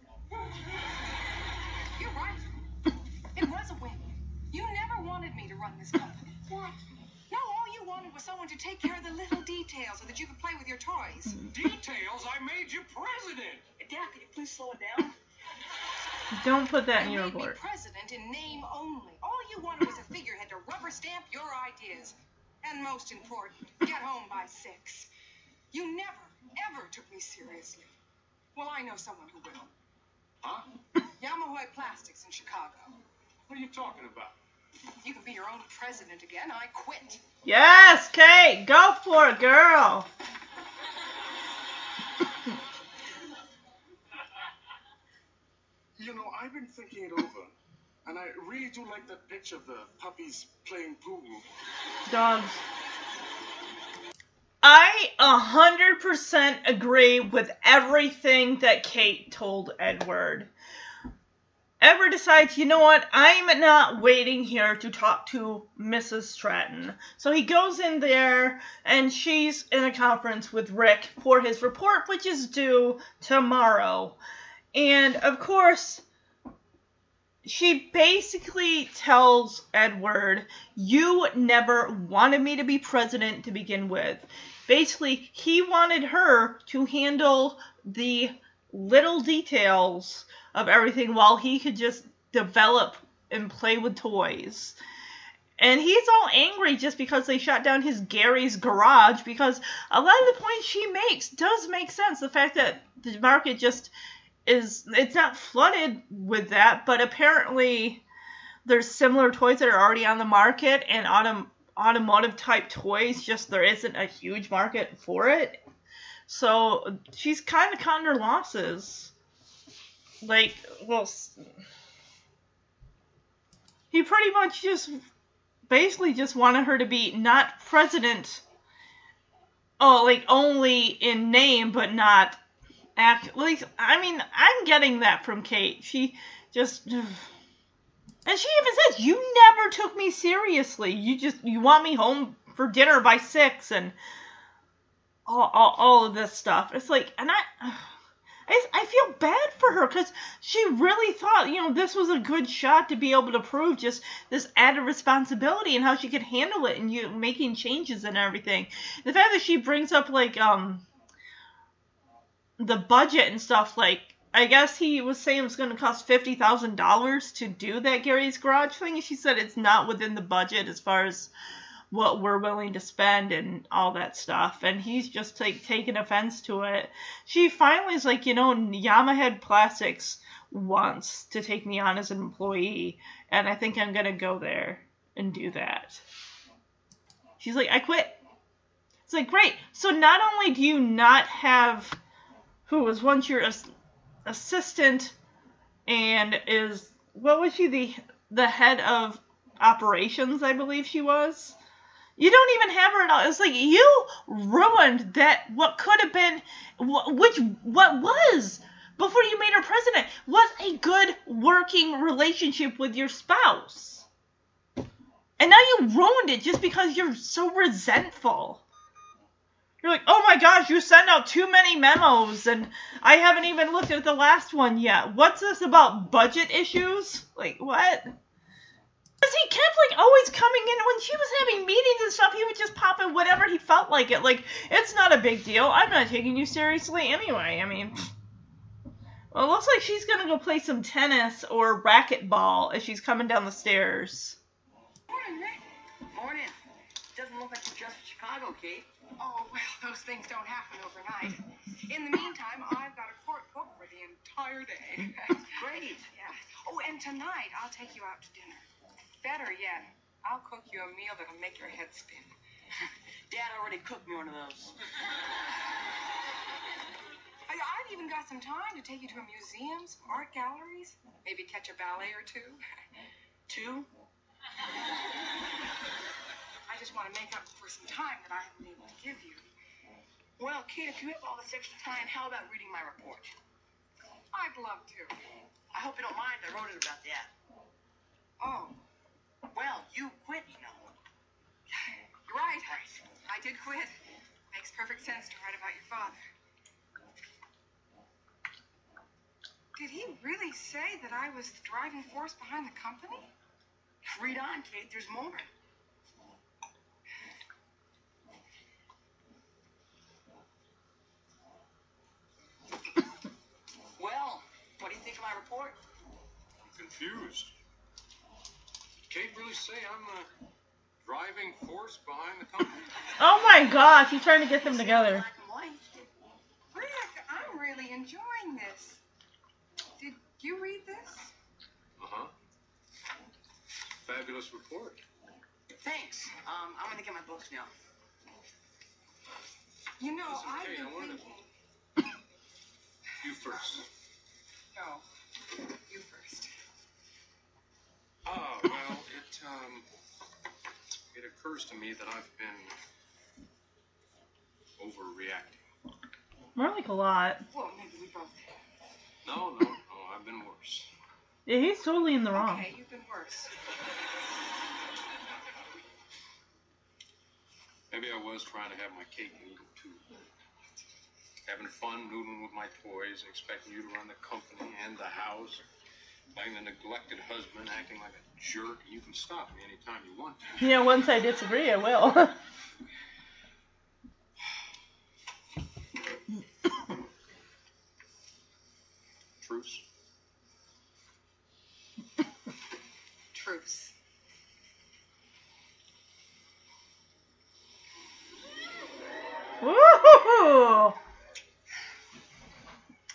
You're right. It was a whim. You never wanted me to run this company. What? No, all you wanted was someone to take care of the little details so that you could play with your toys. Details, I made you president. Dad, could you please slow it down? Don't put that in You your made me report. president in name only. All you wanted was a figurehead to rubber stamp your ideas. And most important, get home by six. You never, ever took me seriously. Well, I know someone who will. Huh? Yamahoy Plastics in Chicago. What are you talking about? You can be your own president again. I quit. Yes, Kate, go for it, girl. You know, I've been thinking it over, and I really do like that picture of the puppies playing pool. Dogs. I a hundred percent agree with everything that Kate told Edward. Edward decides, you know what, I'm not waiting here to talk to Mrs. Stratton. So he goes in there and she's in a conference with Rick for his report, which is due tomorrow. And of course, she basically tells Edward, You never wanted me to be president to begin with. Basically, he wanted her to handle the little details of everything while he could just develop and play with toys. And he's all angry just because they shut down his Gary's garage because a lot of the points she makes does make sense. The fact that the market just is it's not flooded with that, but apparently there's similar toys that are already on the market and autom- automotive type toys just there isn't a huge market for it. So she's kind of cutting her losses. Like, well, he pretty much just basically just wanted her to be not president. Oh, like only in name, but not act. Like, I mean, I'm getting that from Kate. She just. And she even says, "You never took me seriously. You just you want me home for dinner by six and all, all, all of this stuff." It's like, and I, I, I feel bad for her because she really thought, you know, this was a good shot to be able to prove just this added responsibility and how she could handle it and you making changes and everything. The fact that she brings up like um the budget and stuff like I guess he was saying it was going to cost fifty thousand dollars to do that Gary's Garage thing, and she said it's not within the budget as far as what we're willing to spend and all that stuff. And he's just like taking offense to it. She finally is like, you know, Yamahead Plastics wants to take me on as an employee, and I think I'm gonna go there and do that. She's like, I quit. It's like great. So not only do you not have who was once your ass- assistant and is what was she the the head of operations I believe she was You don't even have her at all. It's like you ruined that. What could have been, wh- which what was before you made her president was a good working relationship with your spouse, and now you ruined it just because you're so resentful. You're like, oh my gosh, you sent out too many memos, and I haven't even looked at the last one yet. What's this about budget issues? Like what? Because he kept like always coming in when she was having meetings and stuff, he would just pop in whatever he felt like it. Like, it's not a big deal. I'm not taking you seriously anyway. I mean, well, it looks like she's gonna go play some tennis or racquetball as she's coming down the stairs. Morning, Rick. Morning. Doesn't look like you're just in Chicago, Kate. Oh, well, those things don't happen overnight. In the meantime, I've got a court book for the entire day. Great. yeah. Oh, and tonight I'll take you out to dinner. Better yet, I'll cook you a meal that'll make your head spin. Dad already cooked me one of those. I, I've even got some time to take you to a museum, some art galleries, maybe catch a ballet or two. Two? I just want to make up for some time that I haven't been able to give you. Well, Kate, if you have all this extra time, how about reading my report? I'd love to. I hope you don't mind. I wrote it about Dad. Oh, Well, you quit, you know. you're right. I did quit. Makes perfect sense to write about your father. Did he really say that I was the driving force behind the company? Read on, Kate. There's more. Well, what do you think of my report? I'm confused. Did Kate really say I'm the driving force behind the company? Oh my gosh, he's trying to get them together. Black and white. Rick, I'm really enjoying this. Did you read this? Uh huh. Fabulous report. Thanks. Um, I'm gonna get my books now. You know, Listen, I've Kate, been I wanted to- thinking. You first. No, you first. Ah, well, it um, it occurs to me that I've been overreacting. More like a lot. Well, maybe we both have. No, no, no, I've been worse. Yeah, he's totally in the wrong. Okay, you've been worse. Maybe I was trying to have my cake and eat it too. Having fun noodling with my toys, and expecting you to run the company and the house, playing the neglected husband, acting like a jerk, and you can stop me anytime you want to. Yeah, once I disagree, I will. Truce? Truce. Woohoo!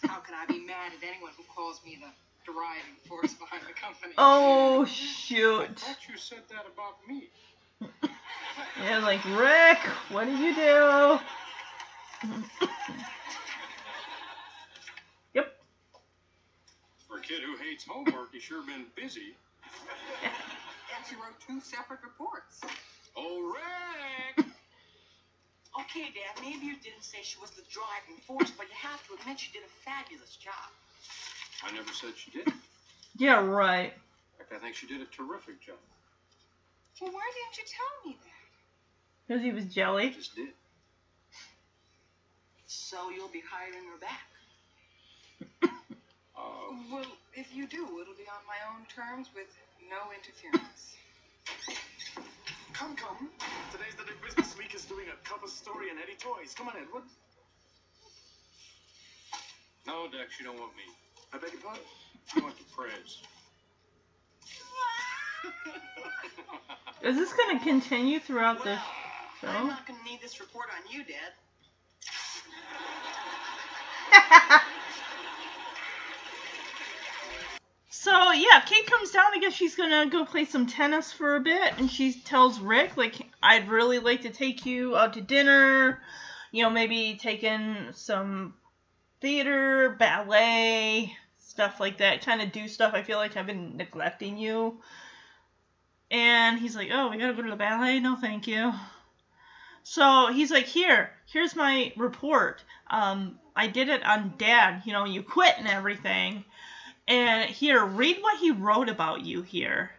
How can I be mad at anyone who calls me the driving force behind the company? Oh shoot! I thought you said that about me. Yeah, like Rick, what did you do? yep. For a kid who hates homework, you sure been busy. And she wrote two separate reports. Oh, Rick! Okay, Dad, maybe you didn't say she was the driving force, but you have to admit she did a fabulous job. I never said she did. Yeah, right. In fact, I think she did a terrific job. Well, why didn't you tell me that? Because he was jelly. Just did. So you'll be hiring her back. Uh, Well, if you do, it'll be on my own terms with no interference. Come, come. Today's the big business week is doing a cover story in Eddie Toys. Come on, Edward. no, Dex, you don't want me. I beg your pardon? You want the Prez. Is this going to continue throughout the Well, I'm not gonna need this report on you, Dad. So yeah, Kate comes down. I guess she's gonna go play some tennis for a bit, and she tells Rick like, "I'd really like to take you out to dinner. You know, maybe take in some theater, ballet, stuff like that. Kind of do stuff. I feel like I've been neglecting you." And he's like, "Oh, we gotta go to the ballet? No, thank you." So he's like, here, here's my report. Um, I did it on Dad. You know, you quit and everything. And here, read what he wrote about you here.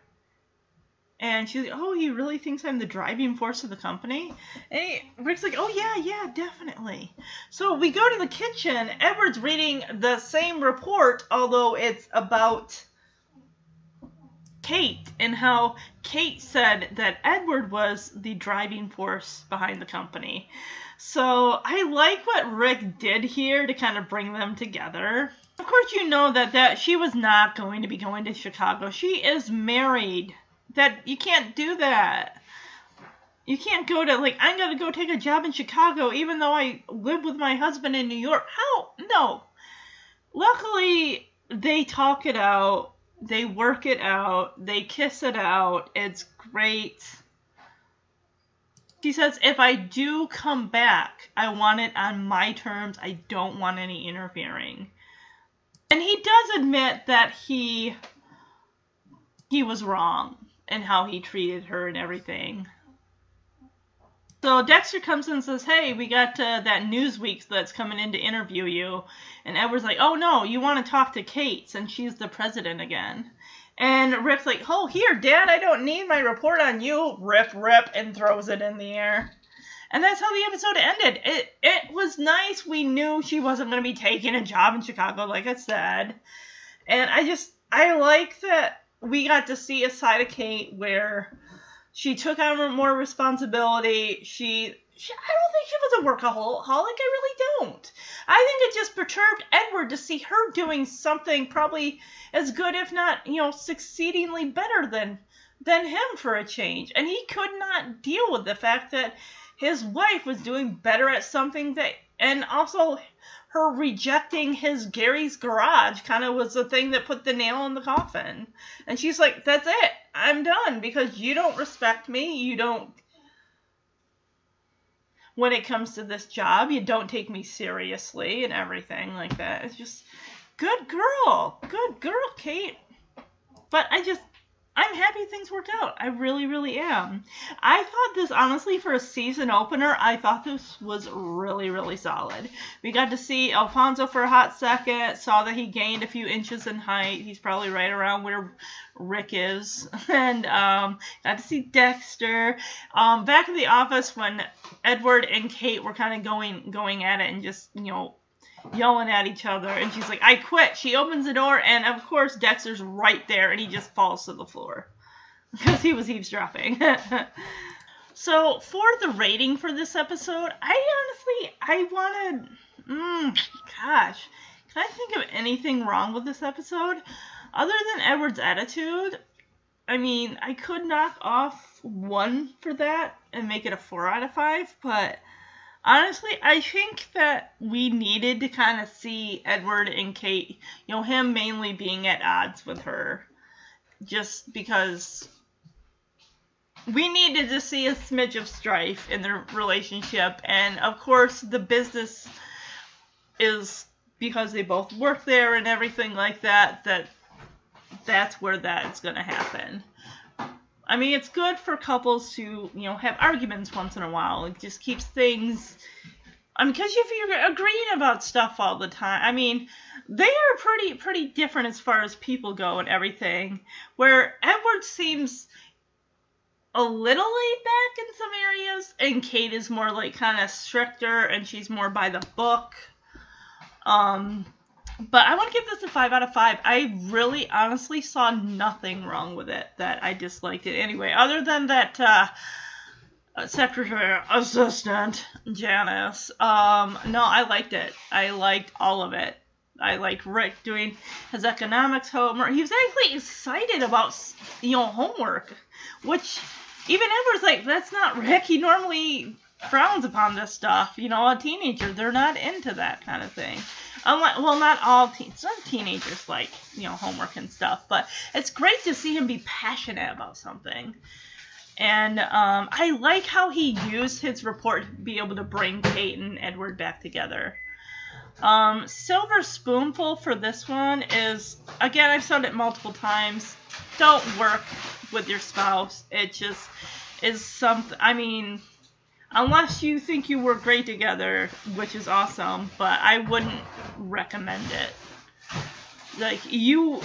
And she's like, oh, he really thinks I'm the driving force of the company? And he, Rick's like, oh, yeah, yeah, definitely. So we go to the kitchen. Edward's reading the same report, although it's about Kate and how Kate said that Edward was the driving force behind the company. So I like what Rick did here to kind of bring them together. Of course, you know that that she was not going to be going to Chicago. She is married. That you can't do that. You can't go to like I'm gonna go take a job in Chicago even though I live with my husband in New York. How? No. Luckily, they talk it out. They work it out. They kiss it out. It's great. She says, if I do come back, I want it on my terms. I don't want any interfering. And he does admit that he he was wrong in how he treated her and everything. So Dexter comes in and says, "Hey, we got uh, that Newsweek that's coming in to interview you." And Edward's like, "Oh no, you want to talk to Kate since she's the president again." And Rick's like, "Oh, here, Dad, I don't need my report on you." Rip, rip, and throws it in the air. And that's how the episode ended. It it was nice. We knew she wasn't going to be taking a job in Chicago, like I said. And I just I like that we got to see a side of Kate where she took on more responsibility. She, she I don't think she was a workaholic. I really don't. I think it just perturbed Edward to see her doing something probably as good, if not, you know, succeedingly better than than him for a change. And he could not deal with the fact that his wife was doing better at something that and also her rejecting his Gary's garage kind of was the thing that put the nail in the coffin. And she's like, "That's it. I'm done because you don't respect me. You don't when it comes to this job, you don't take me seriously and everything like that. It's just good girl. Good girl, Kate. But I just I'm happy things worked out. I really, really am. I thought this, honestly, for a season opener, I thought this was really, really solid. We got to see Alfonso for a hot second, saw that he gained a few inches in height. He's probably right around where Rick is. And um, got to see Dexter. Um, back in the office when Edward and Kate were kind of going going at it and just, you know, yelling at each other and she's like i quit. She opens the door and of course dexter's right there and he just falls to the floor. Because he was eavesdropping. So for the rating for this episode i honestly i wanted mm, gosh can i think of anything wrong with this episode? Other than edward's attitude i mean i could knock off one for that and make it a four out of five but honestly, I think that we needed to kind of see Edward and Kate, you know, him mainly being at odds with her, just because we needed to see a smidge of strife in their relationship. And of course, the business is because they both work there and everything like that, that that's where that's going to happen. I mean, it's good for couples to, you know, have arguments once in a while. It just keeps things. I mean, because if you're agreeing about stuff all the time, I mean, they are pretty pretty different as far as people go and everything. Where Edward seems a little laid back in some areas, and Kate is more like kind of stricter, and she's more by the book. Um, but I want to give this a 5 out of 5. I really honestly saw nothing wrong with it that I disliked it anyway, other than that uh, secretary assistant Janice. Um, no, I liked it. I liked all of it. I liked Rick doing his economics homework. He was actually excited about you know homework, which even Edward's like, that's not Rick. He normally frowns upon this stuff. You know, a teenager, they're not into that kind of thing. Unlike, well, not all teens. Some teenagers like you know homework and stuff, but it's great to see him be passionate about something. And um, I like how he used his report to be able to bring Kate and Edward back together. Um, Silver Spoonful for this one is again I've said it multiple times. Don't work with your spouse. It just is something. I mean, unless you think you work great together, which is awesome, but I wouldn't recommend it. Like you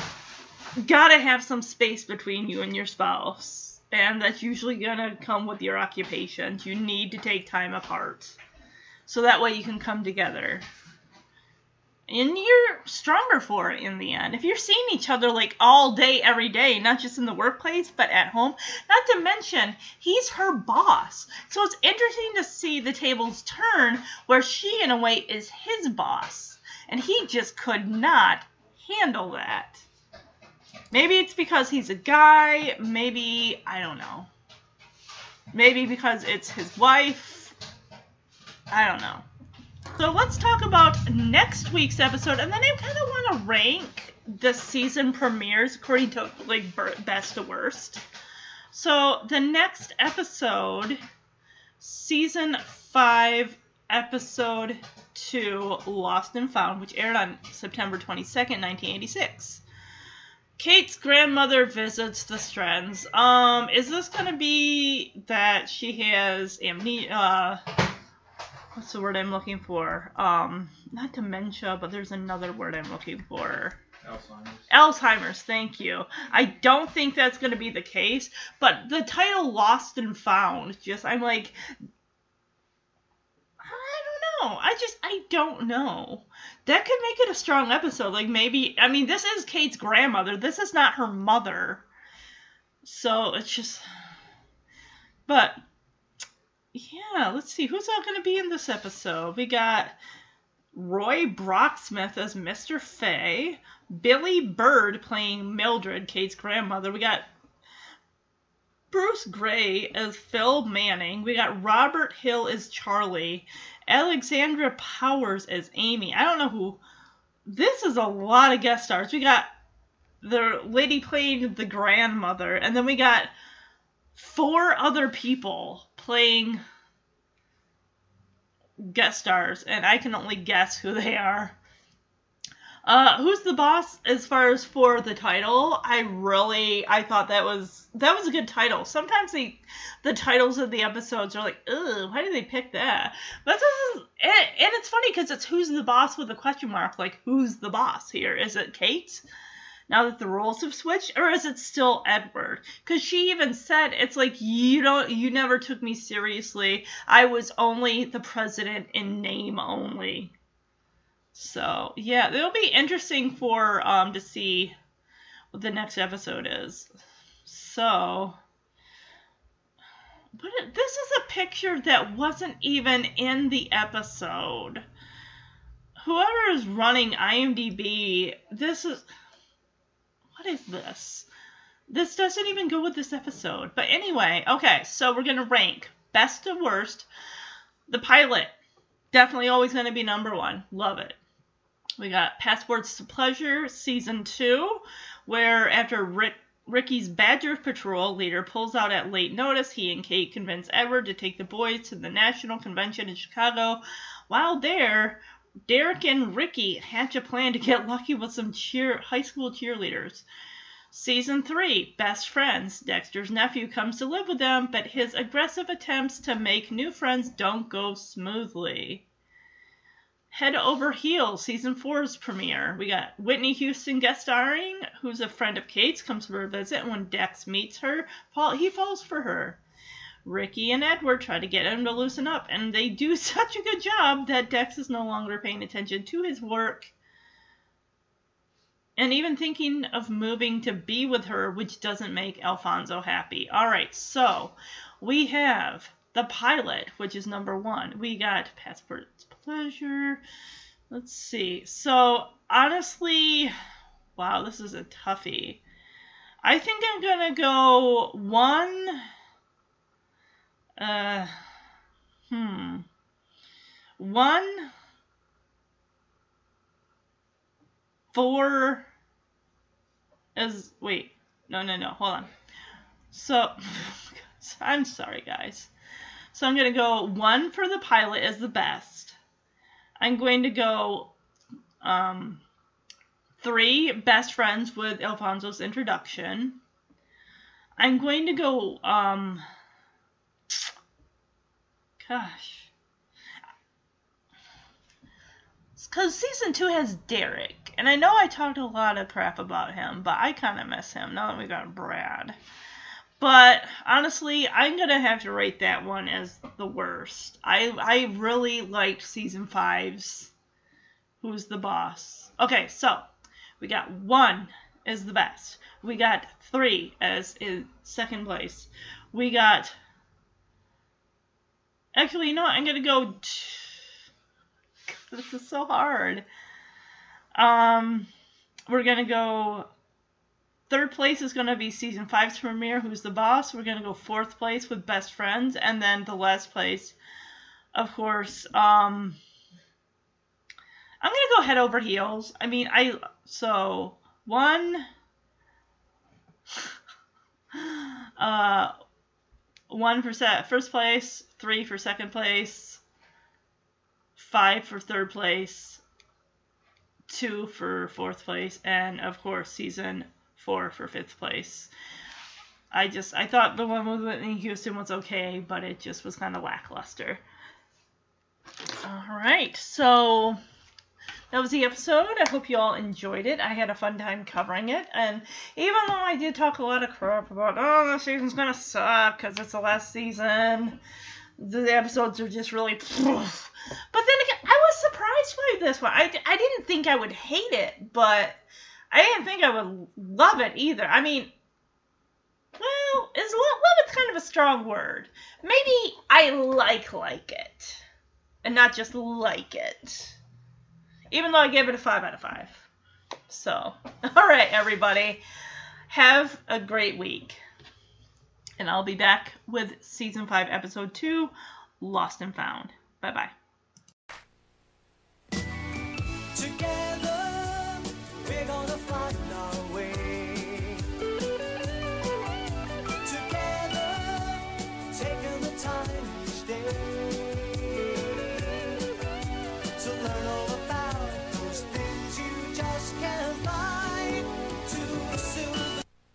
gotta have some space between you and your spouse, and that's usually gonna come with your occupations. You need to take time apart, so that way you can come together. And you're stronger for it in the end. If you're seeing each other like all day, every day, not just in the workplace, but at home, not to mention, he's her boss. So it's interesting to see the tables turn where she, in a way, is his boss. And he just could not handle that. Maybe it's because he's a guy. Maybe, I don't know. Maybe because it's his wife. I don't know. So let's talk about next week's episode, and then I kind of want to rank the season premieres according to like best to worst. So the next episode, season five, episode two, Lost and Found, which aired on September twenty second, nineteen eighty six. Kate's grandmother visits the Strands. Um, is this gonna be that she has amnesia? Uh, what's the word I'm looking for? Um, not dementia, but there's another word I'm looking for. Alzheimer's. Alzheimer's, thank you. I don't think that's going to be the case, but the title Lost and Found, just, I'm like, I don't know. I just, I don't know. That could make it a strong episode. Like, maybe, I mean, this is Kate's grandmother, this is not her mother. So it's just, but yeah, let's see who's all going to be in this episode. We got Roy Brocksmith as Mr. Fay, Billie Bird playing Mildred, Kate's grandmother. We got Bruce Gray as Phil Manning. We got Robert Hill as Charlie. Alexandra Powers as Amy. I don't know who. This is a lot of guest stars. We got the lady playing the grandmother, and then we got four other people playing guest stars, and I can only guess who they are. Uh, who's the boss as far as for the title? I really I thought that was that was a good title. Sometimes the the titles of the episodes are like, ugh, why did they pick that? But this is and, and it's funny because it's who's the boss with a question mark. Like who's the boss here? Is it Kate? Now that the roles have switched or is it still edward? Because she even said it's like you don't you never took me seriously. I was only the president in name only. So yeah it'll be interesting for um to see what the next episode is. So but this is a picture that wasn't even in the episode. Whoever is running imdb this is what is this? This doesn't even go with this episode. But anyway, okay, so we're going to rank best to worst. The pilot, definitely always going to be number one. Love it. We got Passports to Pleasure, season two, where after Rick, Ricky's Badger Patrol leader pulls out at late notice, he and Kate convince Edward to take the boys to the National Convention in Chicago. While there, Derek and Ricky hatch a plan to get lucky with some cheer high school cheerleaders. Season 3, Best Friends. Dexter's nephew comes to live with them, but his aggressive attempts to make new friends don't go smoothly. Head Over Heels, Season 4's premiere. We got Whitney Houston guest starring, who's a friend of Kate's, comes for a visit, and when Dex meets her, he falls for her. Ricky and Edward try to get him to loosen up, and they do such a good job that Dex is no longer paying attention to his work and even thinking of moving to be with her, which doesn't make Alfonso happy. All right, so we have the pilot, which is number one. We got Passport's Pleasure. Let's see. So, honestly, wow, this is a toughie. I think I'm going to go one uh, hmm. One, four is, wait, no, no, no, hold on. So, I'm sorry, guys. So I'm going to go one for the pilot is the best. I'm going to go um, three best friends with Alfonso's introduction. I'm going to go um, gosh. Because season two has Derek, and I know I talked a lot of crap about him, but I kind of miss him now that we got Brad. But honestly, I'm gonna have to rate that one as the worst. I I really liked season five's Who's the Boss. Okay, so we got one is the best. We got three as in second place. We got actually, you know what? I'm gonna go. T- this is so hard. Um, we're gonna go. Third place is gonna be season five's premiere. Who's the boss? We're gonna go fourth place with best friends, and then the last place, of course. Um, I'm gonna go head over heels. I mean, I so one. Uh, one for first place, three for second place, five for third place, two for fourth place, and of course season four for fifth place. I just I thought the one with Whitney Houston was okay, but it just was kind of lackluster. All right, so that was the episode. I hope you all enjoyed it. I had a fun time covering it, and even though I did talk a lot of crap about oh the season's gonna suck because it's the last season, the episodes are just really. But then again, I was surprised by this one. I, I didn't think I would hate it, but I didn't think I would love it either. I mean, well, is love, love is kind of a strong word. Maybe I like like it, and not just like it. Even though I gave it a five out of five. So, all right, everybody, have a great week, and I'll be back with season five, episode two, Lost and Found. Bye bye.